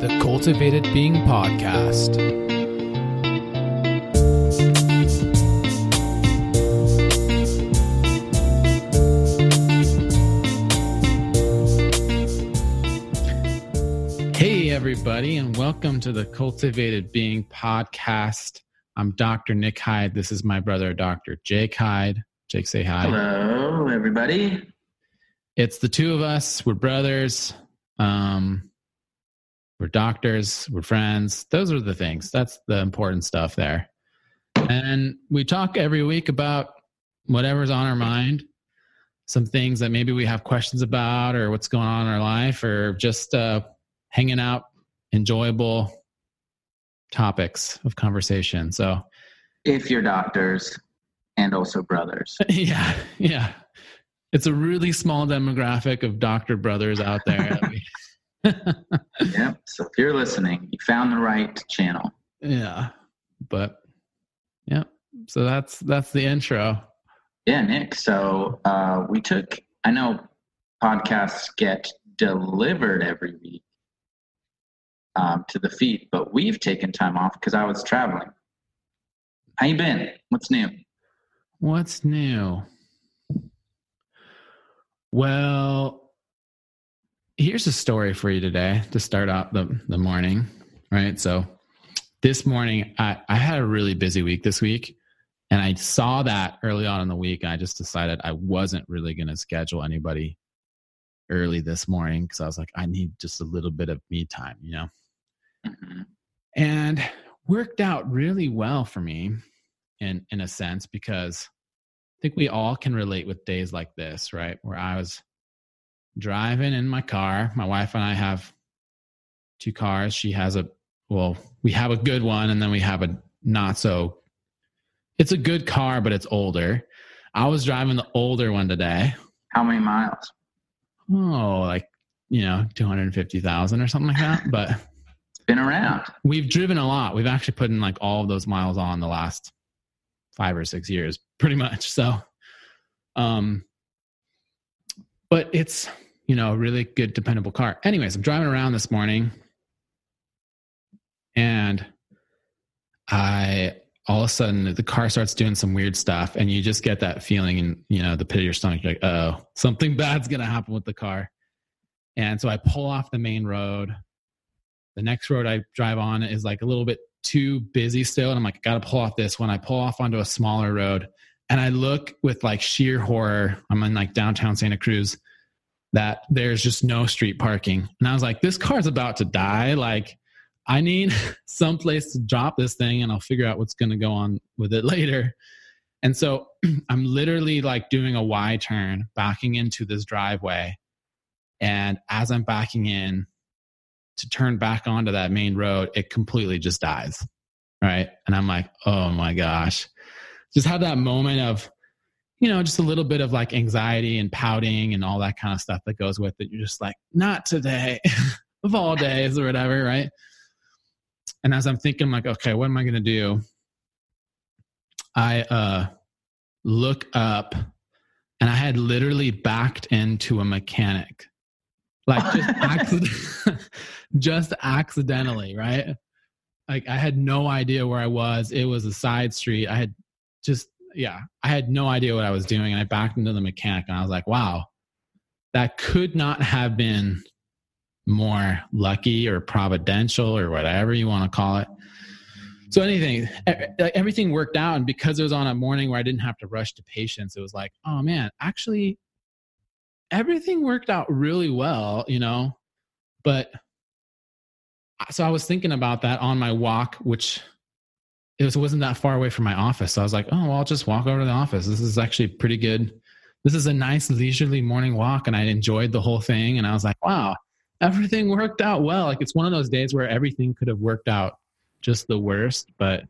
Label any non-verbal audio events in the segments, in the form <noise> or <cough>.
the Cultivated Being Podcast. Hey, everybody, and welcome to the Cultivated Being Podcast. I'm Dr. Nick Hyde. This is my brother, Dr. Jake Hyde. Jake, say hi. Hello, everybody. It's the two of us. We're brothers. Um, we're doctors. We're friends. Those are the things. That's the important stuff there. And we talk every week about whatever's on our mind, some things that maybe we have questions about, or what's going on in our life, or just uh, hanging out, enjoyable topics of conversation. So, If you're doctors and also brothers, <laughs> yeah, yeah. It's a really small demographic of doctor brothers out there. <laughs> <laughs> So if you're listening, you found the right channel. yeah, but yeah. So that's that's the intro. Yeah, Nick. So uh, we took. I know podcasts get delivered every week um, to the feed, but we've taken time off because I was traveling. How you been? What's new? What's new? Well, here's a story for you today to start out the, the morning, right? So this morning, I, I had a really busy week this week. And I saw that early on in the week. And I just decided I wasn't really going to schedule anybody early this morning because I was like, I need just a little bit of me time, you know? Mhm. and worked out really well for me in in a sense because I think we all can relate with days like this, right? Where I was driving in my car. My wife and I have two cars. She has a well, we have a good one and then we have a not so it's a good car, but it's older. I was driving the older one today. How many miles? Oh, like, you know, 250,000 or something like that. But <laughs> It's been around. We've driven a lot. We've actually put in like all of those miles on the last five or six years, pretty much. So, um, but it's, you know, a really good, dependable car. Anyways, I'm driving around this morning and I, all of a sudden, the car starts doing some weird stuff, and you just get that feeling in, you know, the pit of your stomach. Like, oh, something bad's to happen with the car. And so I pull off the main road the next road I drive on is like a little bit too busy still. And I'm like, I got to pull off this one. I pull off onto a smaller road and I look with like sheer horror. I'm in like downtown Santa Cruz that there's just no street parking. And I was like, this car's about to die. Like, I need <laughs> some place to drop this thing and I'll figure out what's going to go on with it <laughs> later. And so <clears throat> I'm literally like doing a Y turn, backing into this driveway. And as I'm backing in, to turn back onto that main road, it completely just dies. Right. And I'm like, oh my gosh. Just have that moment of, you know, just a little bit of like anxiety and pouting and all that kind of stuff that goes with it. You're just like, not today <laughs> of all days or whatever. Right. And as I'm thinking, I'm like, okay, what am I going to do? I uh, look up and I had literally backed into a mechanic like just <laughs> accident, <laughs> just accidentally, right? Like I had no idea where I was. It was a side street. I had just yeah, I had no idea what I was doing, and I backed into the mechanic, and I was like, wow, that could not have been more lucky or providential or whatever you want to call it. So anything, everything worked out, and because it was on a morning where I didn't have to rush to patients, it was like, oh man, actually everything worked out really well, you know. But uh, so I was thinking about that on my walk, which it was, wasn't that far away from my office. So I was like, oh, well, I'll just walk over to the office. This is actually pretty good. This is a nice leisurely morning walk, and I enjoyed the whole thing. And I was like, wow, everything worked out well. Like it's one of those days where everything could have worked out just the worst, but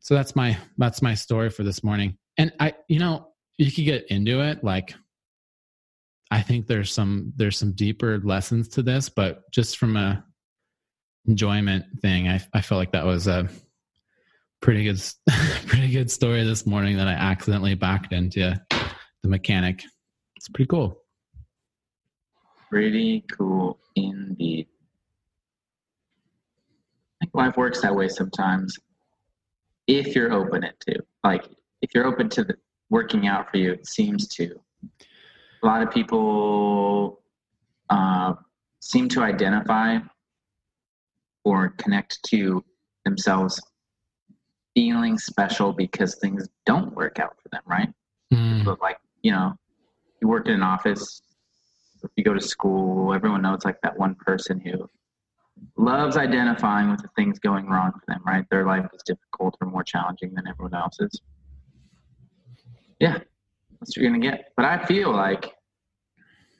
so that's my that's my story for this morning. And I, you know, you could get into it like i think there's some there's some deeper lessons to this but just from a enjoyment thing i, I felt like that was a pretty good <laughs> pretty good story this morning that i accidentally backed into the mechanic it's pretty cool Pretty cool indeed. life works that way sometimes. If you're open it to, like, if you're open to the working out for you, it seems to. A lot of people uh, seem to identify or connect to themselves feeling special because things don't work out for them, right? Mm. But like, you know, you work in an office, if you go to school, everyone knows like that one person who loves identifying with the things going wrong for them, right? Their life is difficult or more challenging than everyone else's. Yeah, that's what you're gonna get. But I feel like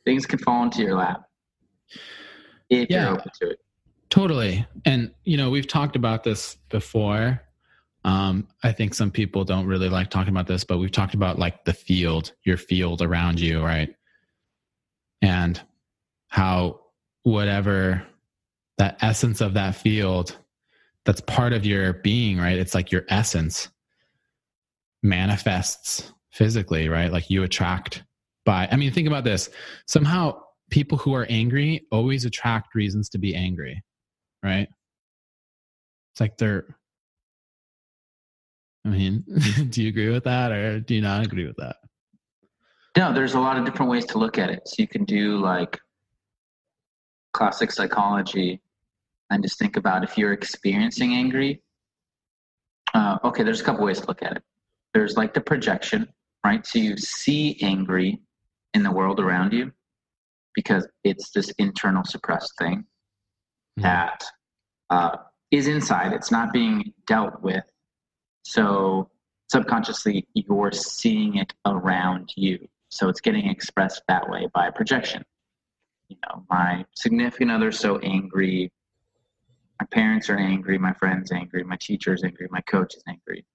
things can fall into your lap if Yeah. you're open to it. Totally. And, you know, we've talked about this before. Um, I think some people don't really like talking about this, but we've talked about like the field, your field around you, right? And how whatever that essence of that field that's part of your being, right? It's like your essence manifests physically, right? Like you attract by, I mean, think about this. Somehow people who are angry always attract reasons to be angry right? It's like they're. I mean, <laughs> do you agree with that, or do you not agree with that? No, there's a lot of different ways to look at it. So you can do like classic psychology and just think about if you're experiencing angry. Uh, okay, there's a couple ways to look at it. There's like the projection, right? So you see angry in the world around you because it's this internal suppressed thing Mhm. that uh, is inside. It's not being dealt with. So subconsciously, you're seeing it around you. So it's getting expressed that way by projection. You know, my significant other's so angry. My parents are angry. My friend's angry. My teacher's angry. My coach is angry.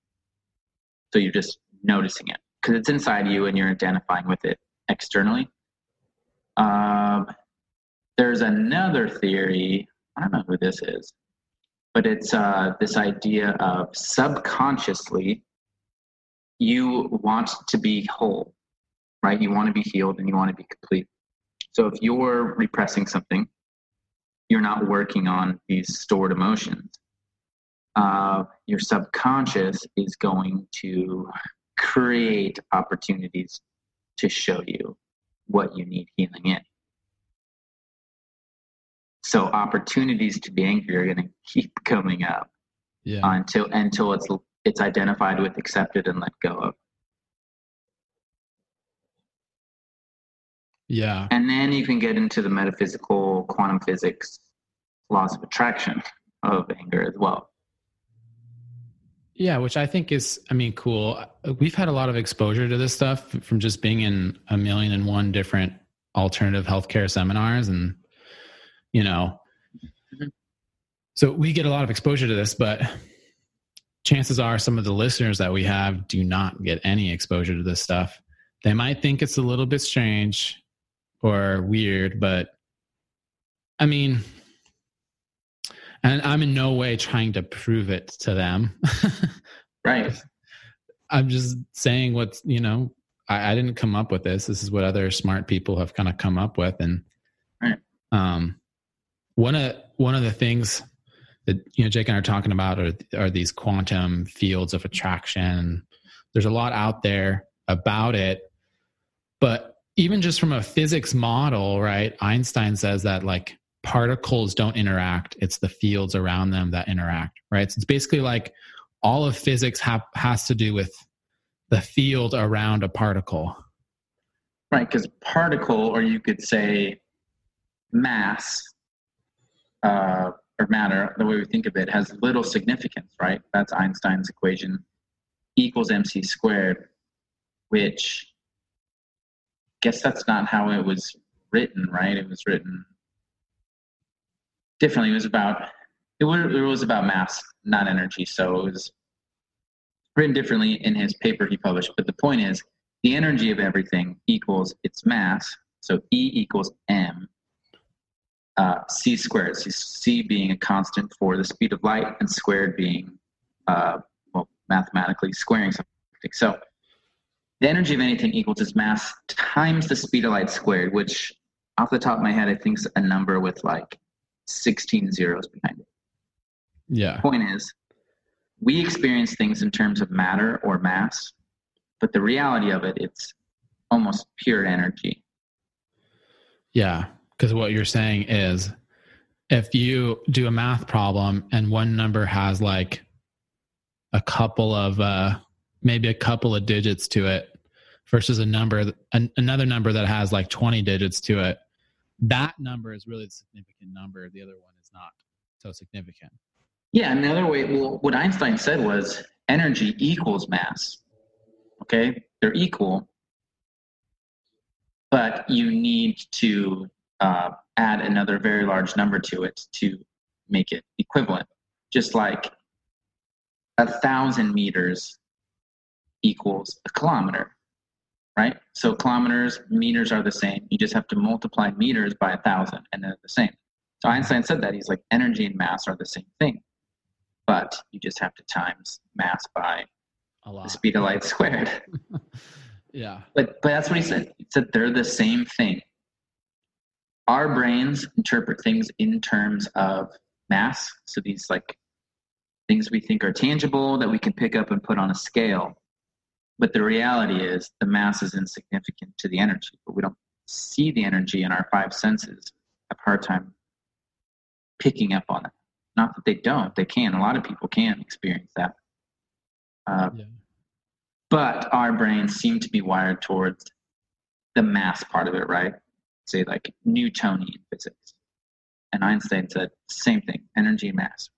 So you're just noticing it because it's inside you and you're identifying with it externally. Um, there's another theory. I don't know who this is, but it's uh, this idea of subconsciously you want to be whole, right? You want to be healed and you want to be complete. So if you're repressing something, you're not working on these stored emotions. Uh, your subconscious is going to create opportunities to show you what you need healing in. So opportunities to be angry are going to keep coming up Yeah. until until it's it's identified with, accepted, and let go of. Yeah. And then you can get into the metaphysical quantum physics laws of attraction of anger as well. Yeah, which I think is, I mean, cool. We've had a lot of exposure to this stuff from just being in a million and one different alternative healthcare seminars. And, you know, Mhm. so we get a lot of exposure to this, but chances are some of the listeners that we have do not get any exposure to this stuff. They might think it's a little bit strange or weird, but I mean, and I'm in no way trying to prove it to them. <laughs> Right. I'm just saying what's, you know, I, I didn't come up with this. This is what other smart people have kind of come up with. And Right. um, one of one of the things that you know Jake and I are talking about are are these quantum fields of attraction. There's a lot out there about it, but even just from a physics model, right? Einstein says that like particles don't interact; it's the fields around them that interact, right? So it's basically like all of physics ha- has to do with the field around a particle. Right. Because particle, or you could say mass, uh, or matter, the way we think of it, has little significance, right? That's Einstein's equation equals mc squared, which guess that's not how it was written, right? It was written differently. It was about it was, it was about mass, not energy. So it was written differently in his paper he published. But the point is, the energy of everything equals its mass. So E equals m uh, c squared. C, c being a constant for the speed of light, and squared being, uh, well, mathematically squaring something. So the energy of anything equals its mass times the speed of light squared, which off the top of my head, I think is a number with like 16 zeros behind it. Yeah. Point is, we experience things in terms of matter or mass, but the reality of it, it's almost pure energy. Yeah. Because what you're saying is if you do a math problem and one number has like a couple of, uh, maybe a couple of digits to it versus a number, an, another number that has like 20 digits to it, that number is really the significant number. The other one is not so significant. Yeah, another way, well, what Einstein said was energy equals mass. Okay, they're equal, but you need to uh, add another very large number to it to make it equivalent. Just like a thousand meters equals a kilometer, right? So kilometers, meters are the same. You just have to multiply meters by a thousand and they're the same. So Einstein said that he's like energy and mass are the same thing but you just have to times mass by the speed of light squared. <laughs> yeah. But but that's what he said. He said they're the same thing. Our brains interpret things in terms of mass. So these like things we think are tangible that we can pick up and put on a scale. But the reality is the mass is insignificant to the energy, but we don't see the energy in our five senses. Have a hard time picking up on it. Not that they don't, they can. A lot of people can experience that. Uh, yeah. But our brains seem to be wired towards the mass part of it, right? Say like Newtonian physics. And Einstein said same thing, energy mass.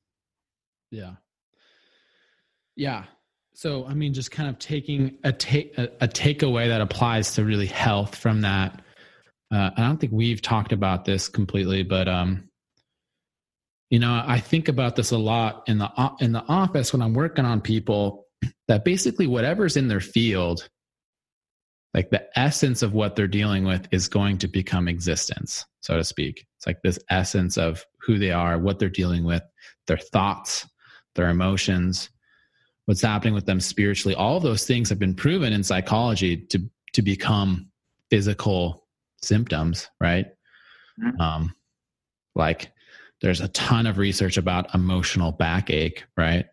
Yeah. Yeah. So I mean, just kind of taking a take a, a takeaway that applies to really health from that. Uh, I don't think we've talked about this completely, but um, you know i think about this a lot in the in the office when i'm working on people that basically whatever's in their field like the essence of what they're dealing with is going to become existence so to speak it's like this essence of who they are what they're dealing with their thoughts their emotions what's happening with them spiritually all those things have been proven in psychology to to become physical symptoms right mm-hmm. um like there's a ton of research about emotional backache, right?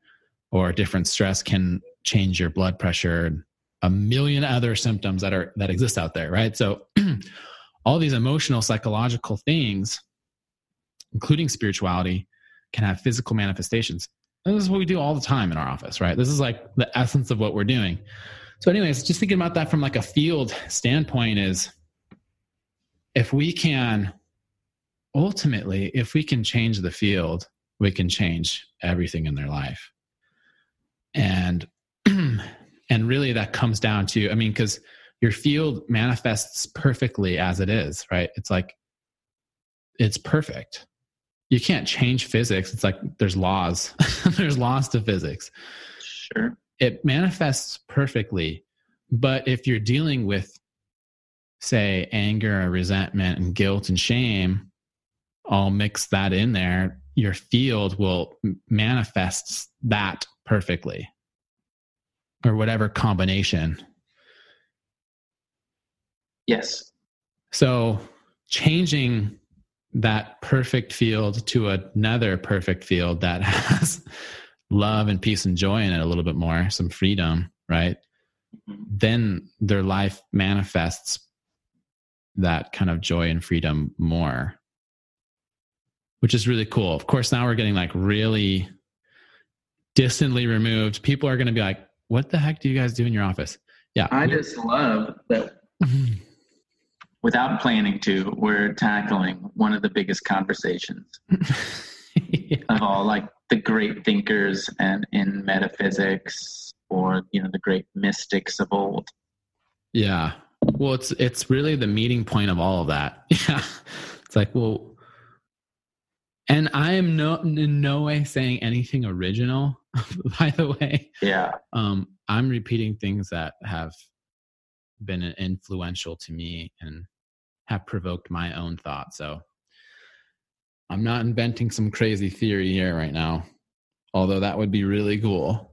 Or different stress can change your blood pressure, a million other symptoms that are that exist out there, right? So <clears throat> all these emotional psychological things including spirituality can have physical manifestations. And this is what we do all the time in our office, right? This is like the essence of what we're doing. So anyways, just thinking about that from like a field standpoint is if we can ultimately, if we can change the field, we can change everything in their life. And and really that comes down to, I mean, because your field manifests perfectly as it is, right? It's like it's perfect. You can't change physics. It's like there's laws. <laughs> there's laws to physics. Sure. It manifests perfectly. But if you're dealing with say anger or resentment and guilt and shame all mix that in there, your field will manifest that perfectly or whatever combination. Yes. So changing that perfect field to another perfect field that <laughs> has love and peace and joy in it a little bit more, some freedom, right? Mm-hmm. Then their life manifests that kind of joy and freedom more which is really cool. Of course, now we're getting like really distantly removed. People are going to be like, what the heck do you guys do in your office? Yeah. I just love that <laughs> without planning to, we're tackling one of the biggest conversations yeah. <laughs> of all, like the great thinkers and in metaphysics or, you know, the great mystics of old. Yeah. Well, it's, it's really the meeting point of all of that. <laughs> Yeah. It's like, well, and I am no in no way saying anything original, <laughs> by the way. Yeah. Um, I'm repeating things that have been influential to me and have provoked my own thought. So I'm not inventing some crazy theory here right now, although that would be really cool.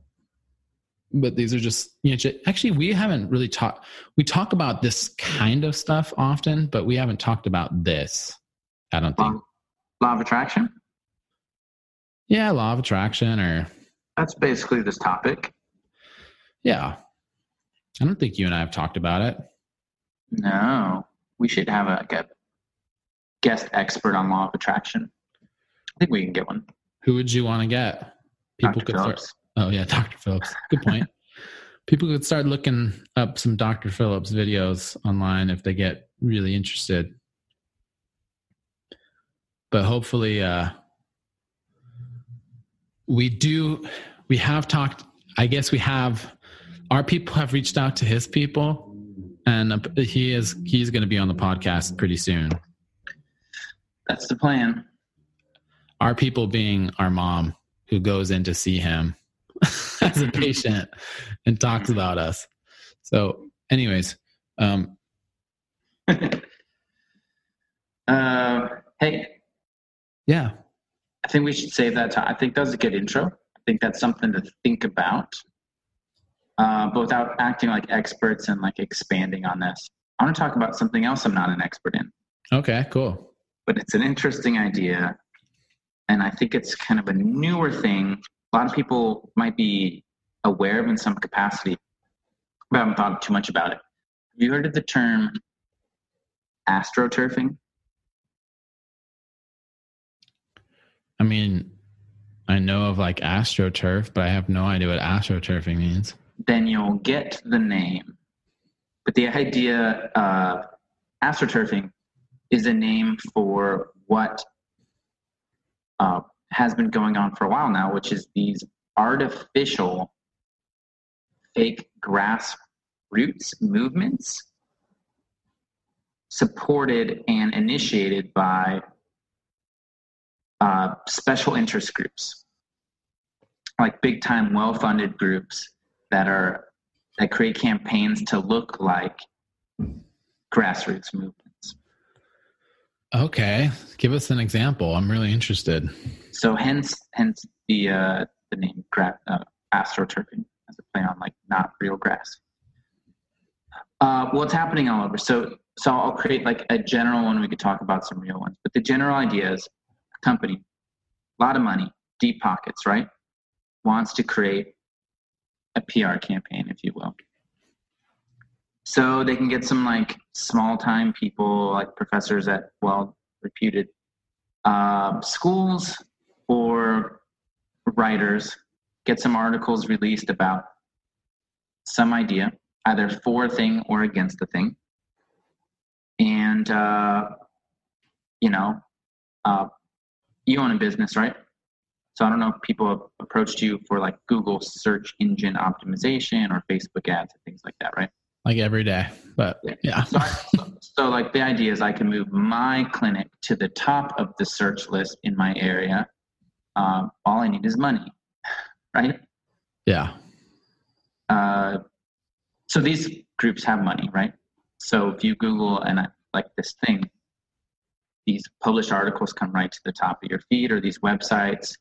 But these are just, you know, actually, we haven't really talked. We talk about this kind of stuff often, but we haven't talked about this. I don't think. Um, law of attraction? Yeah, law of attraction or That's basically this topic. yeah. I don't think you and I have talked about it. No, we should have a, like a guest expert on law of attraction. I think we can get one. Who would you want to get? People Dr. could start Oh yeah, <laughs> Dr. Phillips. Good point. People could start looking up some Dr. Phillips videos online if they get really interested. But hopefully uh we do we have talked I guess we have our people have reached out to his people and uh, he is he's going to be on the podcast pretty soon. That's the plan. Our people being our mom who goes in to see him <laughs> as a patient and talks about us. So, anyways, um, <laughs> uh, hey, yeah, I think we should save that time. I think that was a good intro. I think that's something to think about, uh, but without acting like experts and like expanding on this. I want to talk about something else I'm not an expert in, okay, cool. but it's an interesting idea. And I think it's kind of a newer thing. A lot of people might be aware of in some capacity, but I haven't thought too much about it. Have you heard of the term astroturfing? I mean, I know of like astroturf, but I have no idea what astroturfing means. then you'll get the name. But the idea of astroturfing is a name for what uh, has been going on for a while now, which is these artificial fake grassroots movements supported and initiated by uh, special interest groups, like big time, well funded groups that are that create campaigns to look like grassroots movements. Okay, give us an example. I'm really interested. So hence hence the uh, the name gra- uh, astroturfing as a play on like not real grass. Uh, well, it's happening all over. So so I'll create like a general one. We could talk about some real ones, but the general idea is company, a lot of money, deep pockets, right? Wants to create a PR campaign, if you will. So they can get some like small time people, like professors at well reputed uh, schools or writers, get some articles released about some idea, either for a thing or against the thing. And, uh, you know, uh, you own a business, right? So I don't know if people have approached you for like Google search engine optimization or Facebook ads and things like that, right? Like every day, but yeah. So, I, so, so like the idea is I can move my clinic to the top of the search list in my area. Um, all I need is money, right? Yeah. Uh, so these groups have money, right? So if you Google and I, like this thing, these published articles come right to the top of your feed or these websites.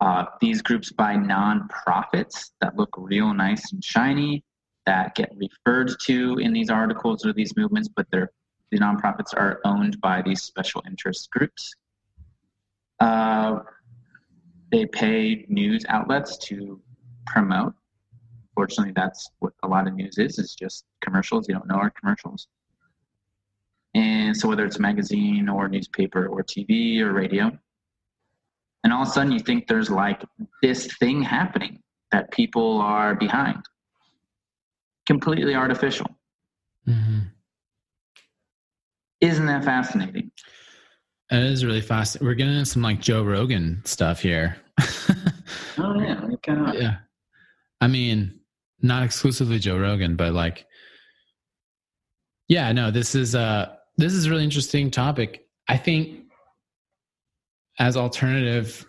Uh, these groups buy nonprofits that look real nice and shiny that get referred to in these articles or these movements, but they're the nonprofits are owned by these special interest groups. Uh, they pay news outlets to promote. Fortunately, that's what a lot of news is, is just commercials. You don't know our commercials. And so whether it's a magazine or newspaper or TV or radio, and all of a sudden you think there's like this thing happening that people are behind. Completely artificial. hmm Isn't that fascinating? It is really fast. We're getting some like Joe Rogan stuff here. Oh yeah, <laughs> kind yeah. I mean, not exclusively Joe Rogan, but like, yeah, no, this is uh this is a really interesting topic. I think as alternative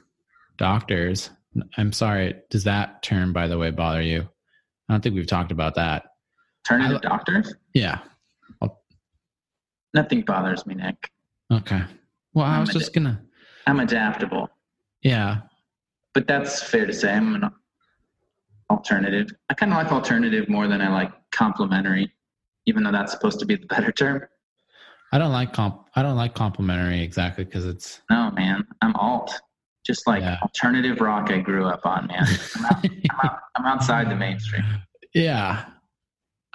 doctors, I'm sorry, does that term, by the way, bother you? I don't think we've talked about that. Alternative I- doctors? Yeah. Nothing bothers me, Nick. Okay. Well, I I'm was a just gonna. I'm adaptable. Yeah. But that's fair to say. I'm an alternative. I kind of like alternative more than I like complementary, even though that's supposed to be the better term. I don't like comp. I don't like complimentary exactly because it's No, man, I'm alt. Just like Yeah. alternative rock I grew up on, man. I'm, out, I'm, out, I'm outside the mainstream. Yeah.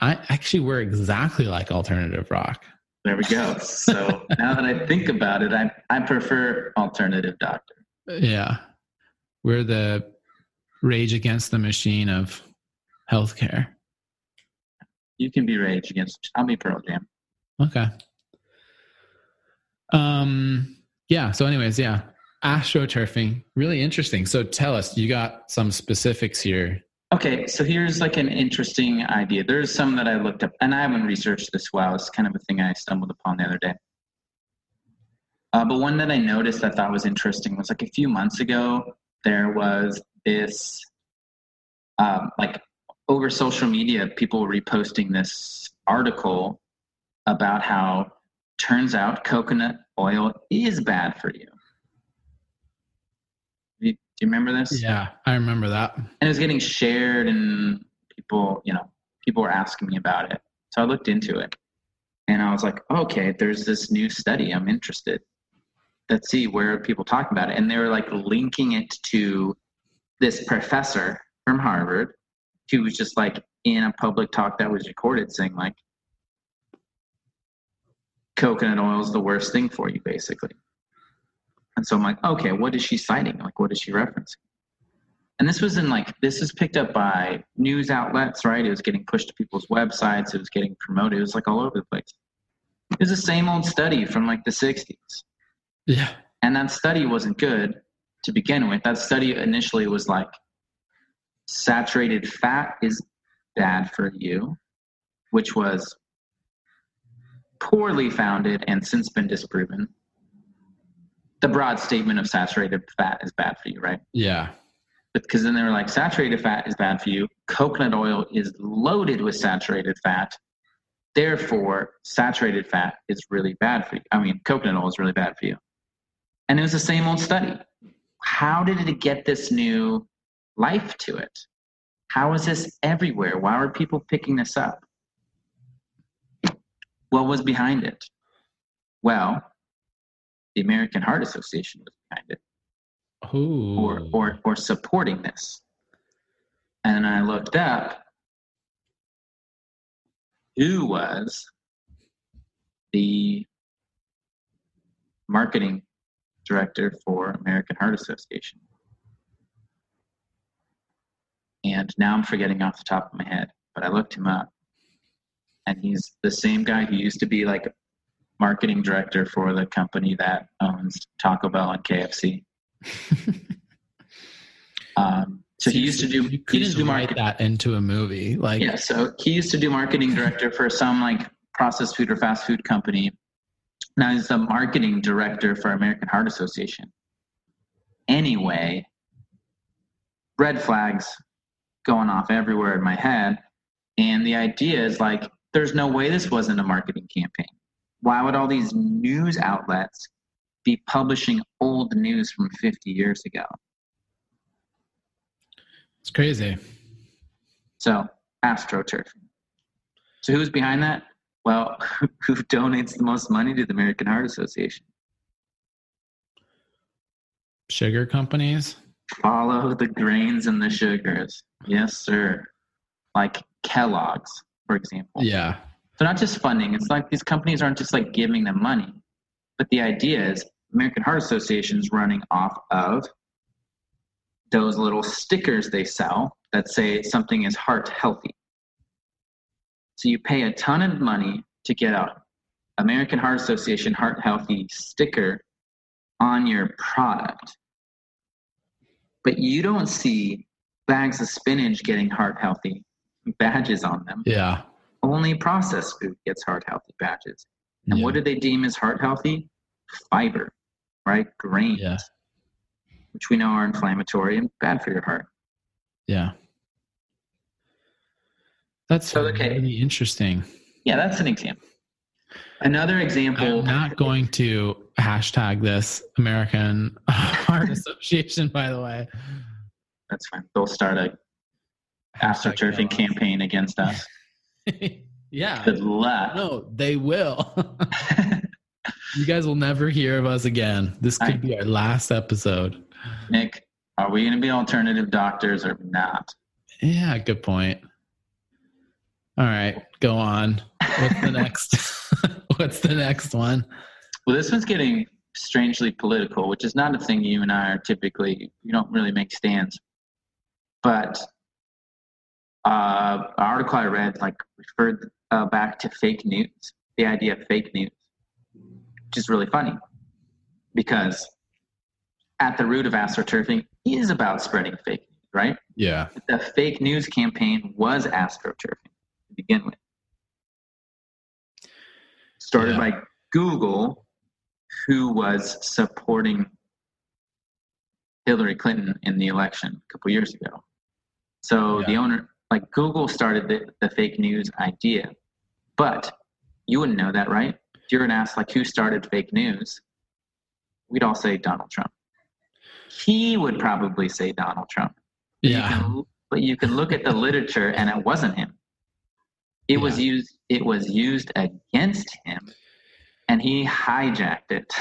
I actually we're exactly like alternative rock. There we go. So <laughs> now that I think about it, I, I prefer alternative doctor. Yeah. We're the rage against the machine of healthcare. You can be rage against. I'll be Pearl Jam. Okay. Um yeah, so anyways, yeah. Astroturfing, really interesting. So tell us, you got some specifics here. Okay, so here's like an interesting idea. There's some that I looked up, and I haven't researched this well. It's kind of a thing I stumbled upon the other day. Uh, but one that I noticed I thought was interesting was like a few months ago, there was this, um, like over social media, people were reposting this article about how turns out coconut oil is bad for you. Do you, remember this? Yeah, I remember that. and it was getting shared and people you know people were asking me about it so i looked into it and i was like okay there's this new study i'm interested let's see where are people talking about it and they were like linking it to this professor from harvard who was just like in a public talk that was recorded saying like coconut oil is the worst thing for you basically. And so i'm like okay what is she citing? Like what is she referencing? And this was in like this is picked up by news outlets right? It was getting pushed to people's websites. It was getting promoted. It was like all over the place. It was the same old study from like the 60s Yeah. and that study wasn't good to begin with. That study initially was like saturated fat is bad for you which was poorly founded and since been disproven the broad statement of saturated fat is bad for you right? Yeah. because then they were like saturated fat is bad for you. Coconut oil is loaded with saturated fat. Therefore saturated fat is really bad for you. I mean coconut oil is really bad for you. And it was the same old study. How did it get this new life to it? How is this everywhere? Why are people picking this up what was behind it well the american heart association was behind it Ooh. or or or supporting this. And I looked up who was the marketing director for American Heart Association. And now I'm forgetting off the top of my head, but I looked him up. And he's the same guy who used to be like marketing director for the company that owns Taco Bell and KFC. <laughs> Um, so he used to do You he used to do write marketing. that into a movie. Like Yeah, so he used to do marketing director for some like processed food or fast food company. Now he's the marketing director for American Heart Association. Anyway, red flags going off everywhere in my head. And the idea is like, there's no way this wasn't a marketing campaign. Why would all these news outlets be publishing old news from 50 years ago? it's crazy. So, astroturfing. So, who's behind that? Well, <laughs> who donates the most money to the American Heart Association? Sugar companies. Follow the grains and the sugars. Yes, sir. Like Kellogg's, for example. Yeah. So, not just funding, it's like these companies aren't just like giving them money, but the idea is American Heart Association is running off of those little stickers they sell that say something is heart healthy. So you pay a ton of money to get a American Heart Association heart healthy sticker on your product. But you don't see bags of spinach getting heart healthy badges on them. Yeah. Only processed food gets heart healthy badges. And yeah. what do they deem as heart healthy? Fiber, right? Grains, Yeah. which we know are inflammatory and bad for your heart. Yeah. That's So, okay. really interesting. Yeah, that's an example. Another example. I'm not going to hashtag this American <laughs> Heart Association, by the way. That's fine. They'll start a astroturfing campaign against us. <laughs> yeah. Good luck. No, they will. <laughs> you guys will never hear of us again. This could be our last episode. Nick, are we going to be alternative doctors or not? Yeah, good point. All right, go on. What's the next? <laughs> What's the next one? Well, this one's getting strangely political, which is not a thing you and I are typically. you don't really make stands, but uh, an article I read like referred uh, back to fake news, the idea of fake news, which is really funny because at the root of astroturfing is about spreading fake news, right? Yeah. The fake news campaign was astroturfing to begin with. Started yeah. by Google, who was supporting Hillary Clinton in the election a couple years ago. So yeah. the owner, like Google, started the, the fake news idea, but you wouldn't know that, right? If you're gonna ask like who started fake news, we'd all say Donald Trump he would probably say Donald Trump. Yeah. You can, but you can look at the literature and it wasn't him. It yeah. was used it was used against him and he hijacked it.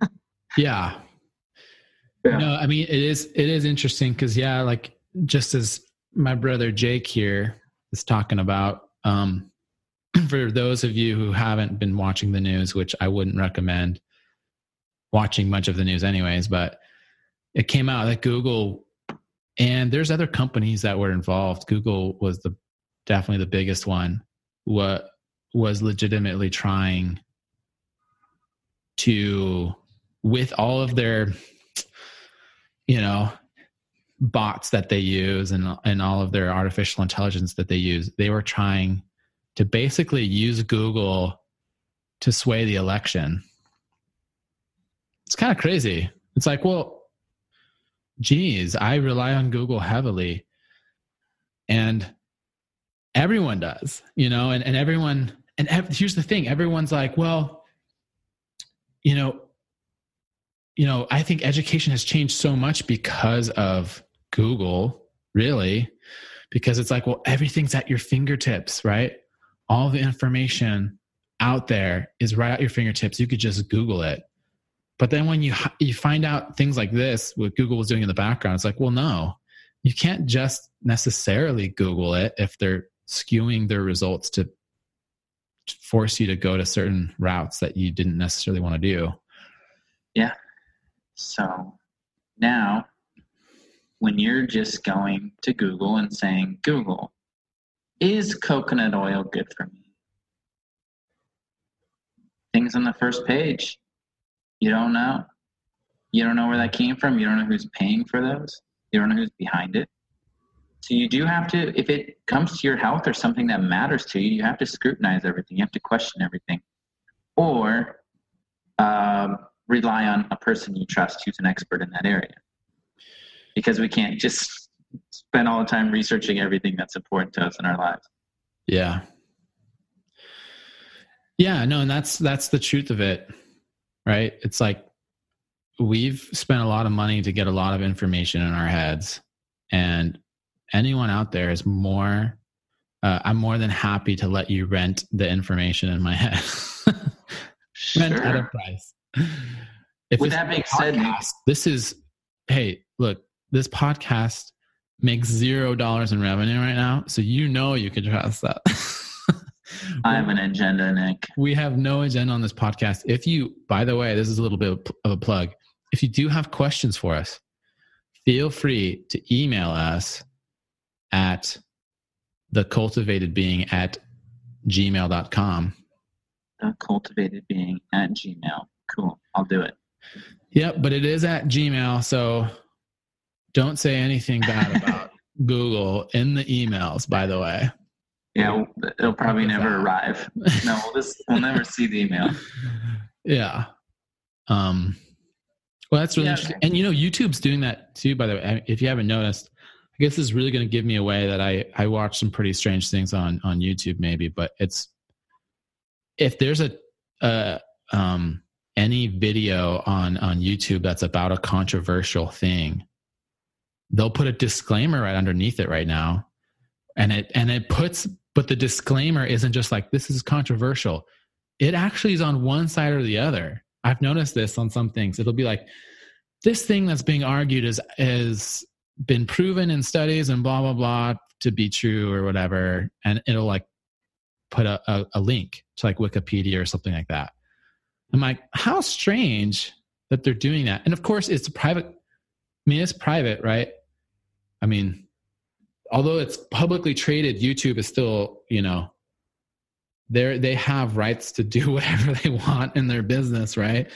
<laughs> yeah. yeah. No, I mean it is it is interesting cuz yeah, like just as my brother Jake here is talking about um <clears throat> for those of you who haven't been watching the news, which I wouldn't recommend watching much of the news anyways, but it came out that Google and there's other companies that were involved. Google was the definitely the biggest one. What was legitimately trying to with all of their you know bots that they use and and all of their artificial intelligence that they use they were trying to basically use google to sway the election it's kind of crazy it's like well geez, I rely on Google heavily. And everyone does, you know, and, and everyone, and ev- here's the thing everyone's like, well, you know, you know, I think education has changed so much because of Google, really, because it's like, well, everything's at your fingertips, right? All the information out there is right at your fingertips. You could just Google it. But then when you you find out things like this, what Google was doing in the background, it's like, well, no, you can't just necessarily Google it if they're skewing their results to force you to go to certain routes that you didn't necessarily want to do. Yeah. So now, when you're just going to Google and saying, Google, is coconut oil good for me? Things on the first page you don't know. You don't know where that came from. You don't know who's paying for those. You don't know who's behind it. So you do have to, if it comes to your health or something that matters to you, you have to scrutinize everything. You have to question everything, or um, rely on a person you trust who's an expert in that area. Because we can't just spend all the time researching everything that's important to us in our lives. Yeah. Yeah, no, and that's that's the truth of it right? It's like we've spent a lot of money to get a lot of information in our heads, and anyone out there is more. Uh, I'm more than happy to let you rent the information in my head. <laughs> rent at a price. If With that being said, this is hey, look, this podcast makes zero dollars in revenue right now, so you know you can trust that. <laughs> I have an agenda, Nick. We have no agenda on this podcast. If you, by the way, this is a little bit of a plug. If you do have questions for us, feel free to email us at the cultivated being at gmail.com. The cultivated being at gmail. Cool. I'll do it. Yep, but it is at Gmail. So don't say anything bad <laughs> about Google in the emails, by the way. Yeah, it'll probably never arrive. No, we'll just we'll never see the email. <laughs> Yeah. Um. Well, that's really yeah, interesting. And you know, YouTube's doing that too. By the way, if you haven't noticed, I guess this is really going to give me away that I I watch some pretty strange things on on YouTube, maybe. But it's if there's a uh um any video on on YouTube that's about a controversial thing, they'll put a disclaimer right underneath it right now, and it and it puts but the disclaimer isn't just like, this is controversial. it actually is on one side or the other. I've noticed this on some things. It'll be like this thing that's being argued is is been proven in studies and blah blah blah to be true or whatever, and it'll like put a, a, a link to like Wikipedia or something like that. I'm like, how strange that they're doing that. And of course, it's private. I mean, it's private, right? I mean, although it's publicly traded, YouTube is still, you know, they they have rights to do <laughs> whatever they want in their business, right?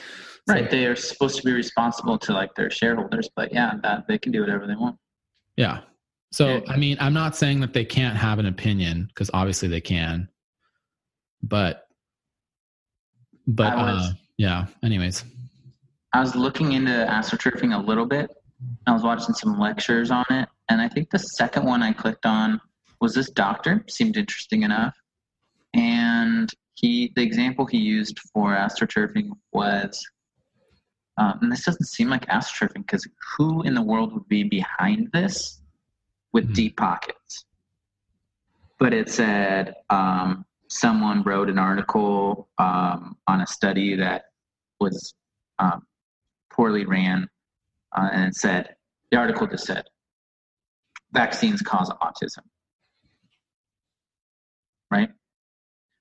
Right. They are supposed to be responsible to like their shareholders, but yeah, that they can do whatever they want. Yeah. So yeah. I mean, I'm not saying that they can't have an opinion because obviously they can, but but was, uh, yeah. Anyways, I was looking into astroturfing a little bit. I was watching some lectures on it, and I think the second one I clicked on was this doctor. Seemed interesting enough, and he the example he used for astroturfing was. Um, and this doesn't seem like astroturfing because who in the world would be behind this with mm-hmm. deep pockets? But it said um, someone wrote an article um, on a study that was um, poorly ran, uh, and it said the article just said vaccines cause autism, right?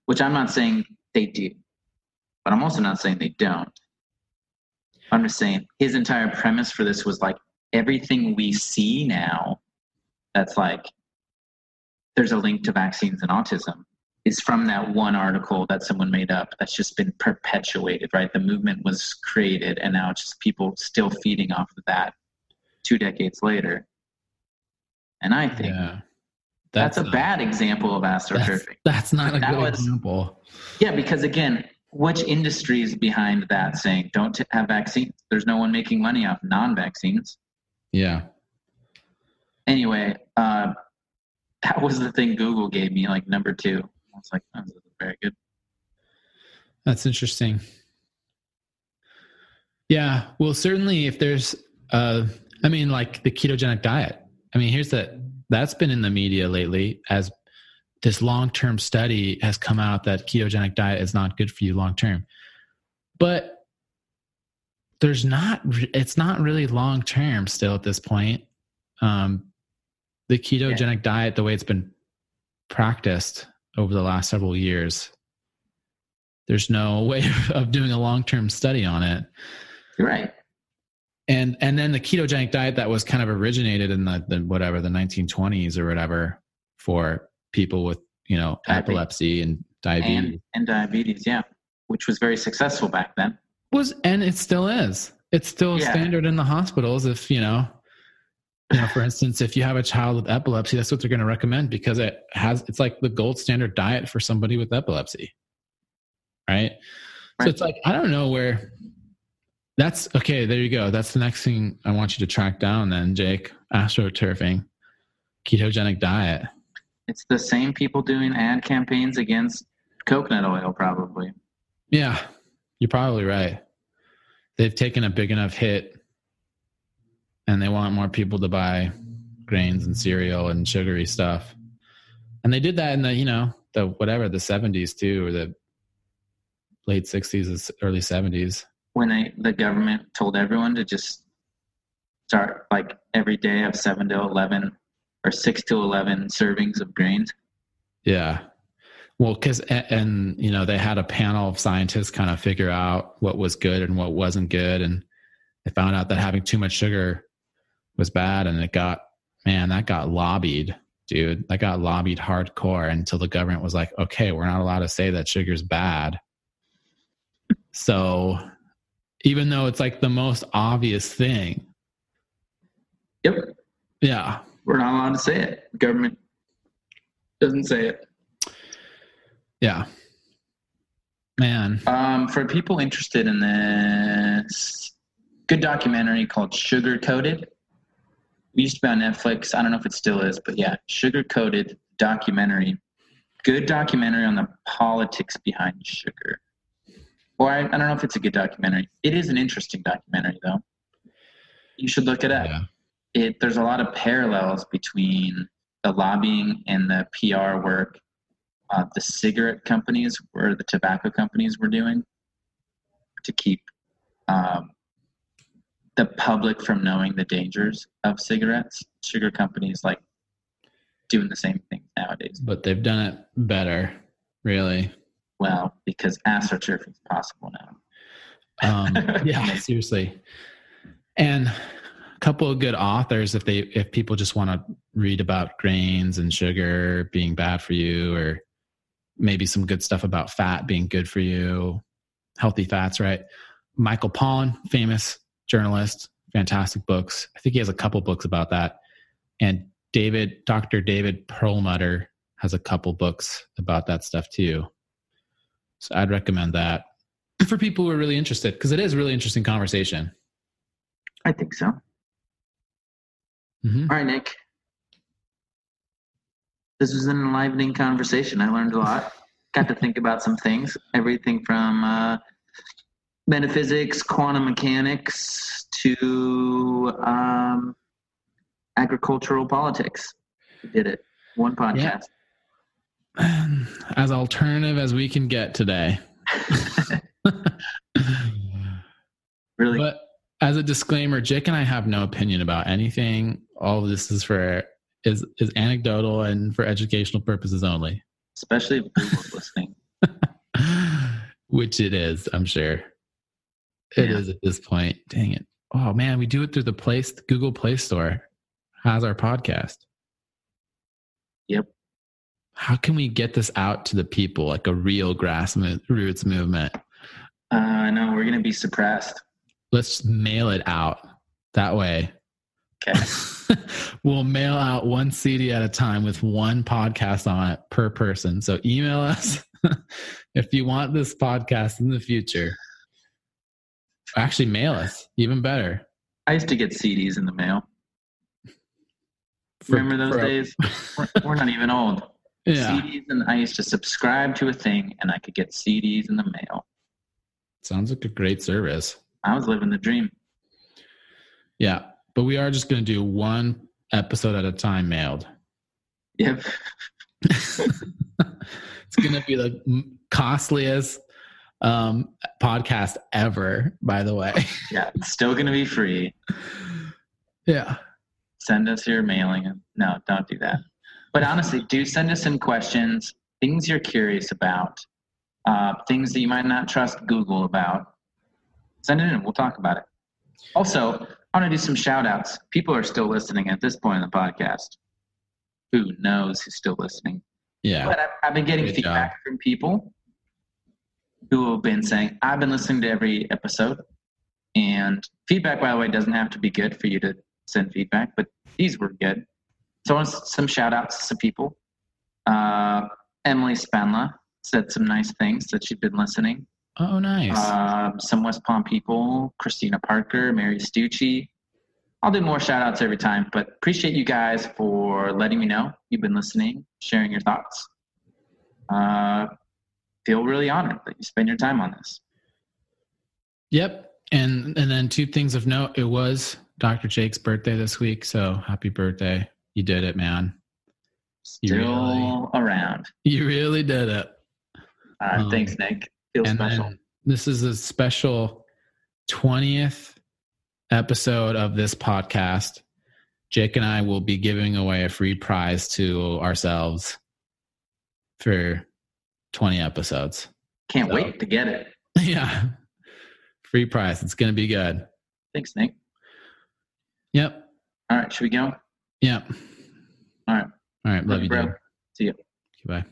Which I'm not saying they do, but I'm also not saying they don't. I'm just saying his entire premise for this was like everything we see now that's like there's a link to vaccines and autism is from that one article that someone made up that's just been perpetuated, right? The movement was created and now it's just people still feeding off of that two decades later. And I think yeah, that's, that's, a not, bad example of astroturfing. That's, that's not a that good was, example. Yeah, because again, which industry is behind that saying don't have vaccines? There's no one making money off non vaccines. Yeah. Anyway, uh, that was the thing Google gave me, like number two. I was like, oh, very good. That's interesting. Yeah, well, certainly if there's, uh, I mean, like the ketogenic diet. I mean, here's the that's been in the media lately as this long term study has come out that ketogenic diet is not good for you long term. But there's not, it's not really long term still at this point. Um, the ketogenic yeah. diet, the way it's been practiced over the last several years. There's no <laughs> way of doing a long term study on it. You're right. And and then the ketogenic diet that was kind of originated in the, the whatever the 1920s or whatever for people with you know diabetes. epilepsy and diabetes and, and diabetes, yeah, which was very successful back then. Was and it still is. It's still yeah. standard in the hospitals if you know you know, for instance, if you have a child with epilepsy, that's what they're going to recommend because it has it's like the gold standard diet for somebody with epilepsy. Right? right? So it's like I don't know where that's okay, there you go. That's the next thing I want you to track down then, Jake. Astroturfing. Ketogenic diet. It's the same people doing ad campaigns against coconut oil probably. Yeah. You're probably right. They've taken a big enough hit and they want more people to buy grains and cereal and sugary stuff. And they did that in the, you know, the whatever, the 70s too, or the late 60s, early 70s. When they, the government told everyone to just start like every day have 7 to 11 or 6 to 11 servings of grains. Yeah. Well, because, and, and, you know, they had a panel of scientists kind of figure out what was good and what wasn't good. And they found out that having too much sugar was bad and it got man that got lobbied dude that got lobbied hardcore until the government was like okay we're not allowed to say that sugar's bad so even though it's like the most obvious thing. Yep. Yeah. We're not allowed to say it. The government doesn't say it. Yeah. Man. Um, for people interested in this good documentary called sugar coated we used to be on Netflix. I don't know if it still is, but yeah, sugar coated documentary. Good documentary on the politics behind sugar. Or I, I, don't know if it's a good documentary. It is an interesting documentary, though. You should look it up. Yeah. It there's a lot of parallels between the lobbying and the PR work uh, the cigarette companies or the tobacco companies were doing to keep um, the public from knowing the dangers of cigarettes. Sugar companies like doing the same thing nowadays. But they've done it better, really. Well, because astroturf is possible now. Um, <laughs> yeah, seriously. And a couple of good authors if they if people just want to read about grains and sugar being bad for you or maybe some good stuff about fat being good for you healthy fats right michael pollan famous journalist fantastic books i think he has a couple books about that and david dr david perlmutter has a couple books about that stuff too so i'd recommend that <clears throat> for people who are really interested because it is a really interesting conversation I think so. Mhm. All right, Nick. This was an enlivening conversation. I learned a lot. Got to think about some things. Everything from uh, metaphysics, quantum mechanics, to um, agricultural politics. We did it. One podcast. <clears throat> as alternative as we can get today <laughs> Really? But as a disclaimer, Jake and I have no opinion about anything. All of this is for is is anecdotal and for educational purposes only. Especially if Google's listening. <laughs> <laughs> Which it is, I'm sure. It is Yeah. at this point. Dang it. Oh man, we do it through the place Google Play Store. Has our podcast. Yep. How can we get this out to the people like a real grassroots movement? Uh, I know we're going to be suppressed. Let's mail it out that way. Okay. <laughs> we'll mail out one CD at a time with one podcast on it per person. So email us <laughs> if you want this podcast in the future. Actually, mail us, even better. I used to get CDs in the mail. For- Remember those for days? <laughs> We're, we're not even old. Yeah, CDs, and I used to subscribe to a thing, and I could get CDs in the mail. sounds like a great service. I was living the dream. Yeah, but we are just going to do one episode at a time mailed. Yep. <laughs> it's going to be the costliest um, podcast ever, by the way. <laughs> Yeah. It's still going to be free. yeah. Send us your mailing. No, don't do that. But honestly, do send us in questions, things you're curious about, uh, things that you might not trust Google about. Send it in. We'll talk about it. Also, I want to do some shout outs. People are still listening at this point in the podcast. Who knows who's still listening? Yeah. But I've, I've been getting Good feedback from people who have been saying, I've been listening to every episode. And feedback, by the way, doesn't have to be good for you to send feedback, but these were good. So I want some shout outs to some people. Uh, Emily Spanla said some nice things that she'd been listening. Oh, nice. Um, some West Palm people, Christina Parker, Mary Stucci. I'll do more shout outs every time, but appreciate you guys for letting me know you've been listening, sharing your thoughts. Uh, feel really honored that you spend your time on this. Yep. And and then two things of note. It was Dr. Jake's birthday this week, so happy birthday. You did it, man. You Still really- around. You really did it. Uh, Um, thanks, Nick. Feels and special. this is a special 20th episode of this podcast. Jake and I will be giving away a free prize to ourselves for 20 episodes. Can't so- wait to get it. <laughs> yeah. Free prize. It's going to be good. Thanks, Nick. Yep. All right, should we go? Yep. All right. All right. Love you, bro. dude. See ya. Goodbye.